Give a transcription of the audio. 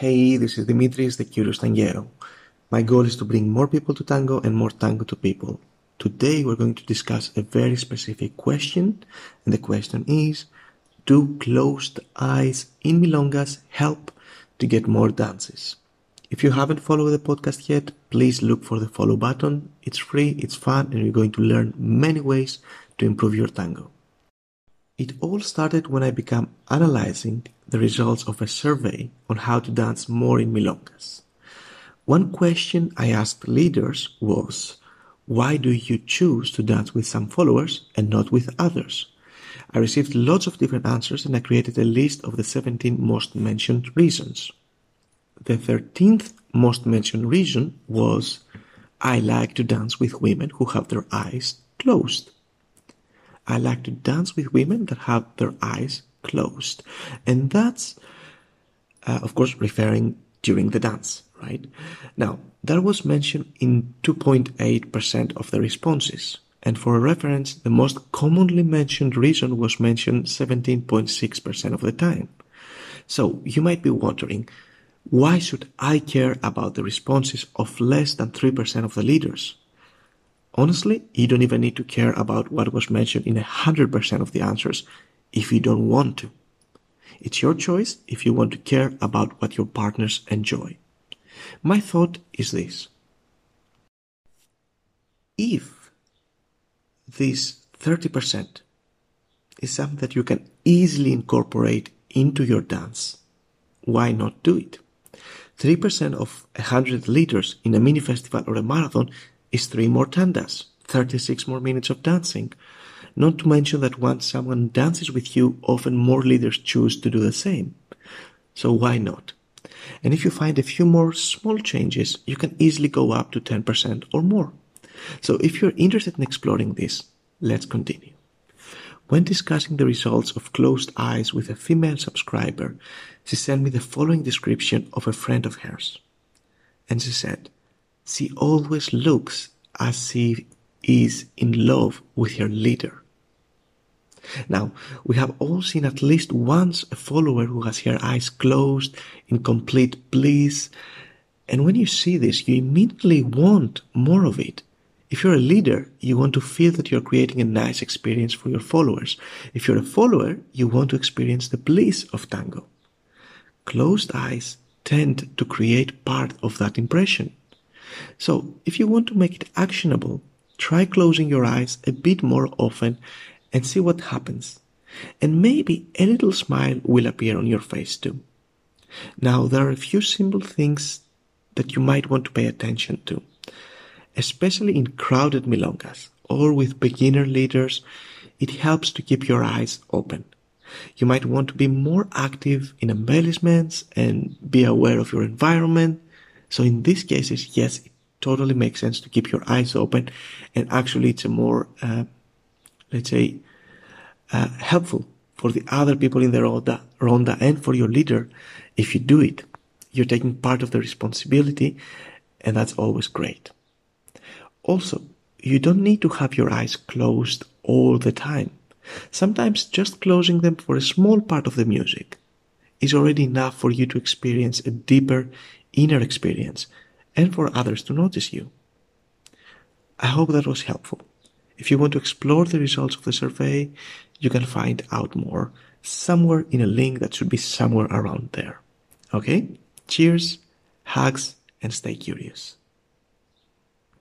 Hey, this is Dimitris, the Curious Tanguero. My goal is to bring more people to tango and more tango to people. Today we're going to discuss a very specific question, and the question is, do closed eyes in milongas help to get more dances? If you haven't followed the podcast yet, please look for the follow button. It's free, it's fun, and you're going to learn many ways to improve your tango. It all started when I began analyzing the results of a survey on how to dance more in milongas. One question I asked leaders was, why do you choose to dance with some followers and not with others? I received lots of different answers and I created a list of the 17 most mentioned reasons. The 13th most mentioned reason was, I like to dance with women who have their eyes closed. I like to dance with women that have their eyes closed. And that's, uh, of course, referring during the dance, right? Now, that was mentioned in 2.8% of the responses. And for reference, the most commonly mentioned reason was mentioned 17.6% of the time. So you might be wondering, why should I care about the responses of less than 3% of the leaders? Honestly, you don't even need to care about what was mentioned in 100% of the answers if you don't want to. It's your choice if you want to care about what your partners enjoy. My thought is this. If this 30% is something that you can easily incorporate into your dance, why not do it? 3% of 100 liters in a mini festival or a marathon is 3 more tandas, 36 more minutes of dancing, not to mention that once someone dances with you, often more leaders choose to do the same. So why not? And if you find a few more small changes, you can easily go up to 10% or more. So if you're interested in exploring this, let's continue. When discussing the results of closed eyes with a female subscriber, she sent me the following description of a friend of hers. And she said, she always looks as if is in love with her leader. Now, we have all seen at least once a follower who has her eyes closed in complete bliss. And when you see this, you immediately want more of it. If you're a leader, you want to feel that you're creating a nice experience for your followers. If you're a follower, you want to experience the bliss of tango. Closed eyes tend to create part of that impression. So, if you want to make it actionable, try closing your eyes a bit more often and see what happens. And maybe a little smile will appear on your face too. Now, there are a few simple things that you might want to pay attention to, especially in crowded milongas or with beginner leaders. It helps to keep your eyes open. You might want to be more active in embellishments and be aware of your environment. So in these cases, yes, it totally makes sense to keep your eyes open. And actually, it's a more uh, let's say, uh, helpful for the other people in the ronda, ronda and for your leader if you do it. You're taking part of the responsibility and that's always great. Also, you don't need to have your eyes closed all the time. Sometimes just closing them for a small part of the music is already enough for you to experience a deeper inner experience and for others to notice you. I hope that was helpful. If you want to explore the results of the survey, you can find out more somewhere in a link that should be somewhere around there. Okay? Cheers, hugs, and stay curious.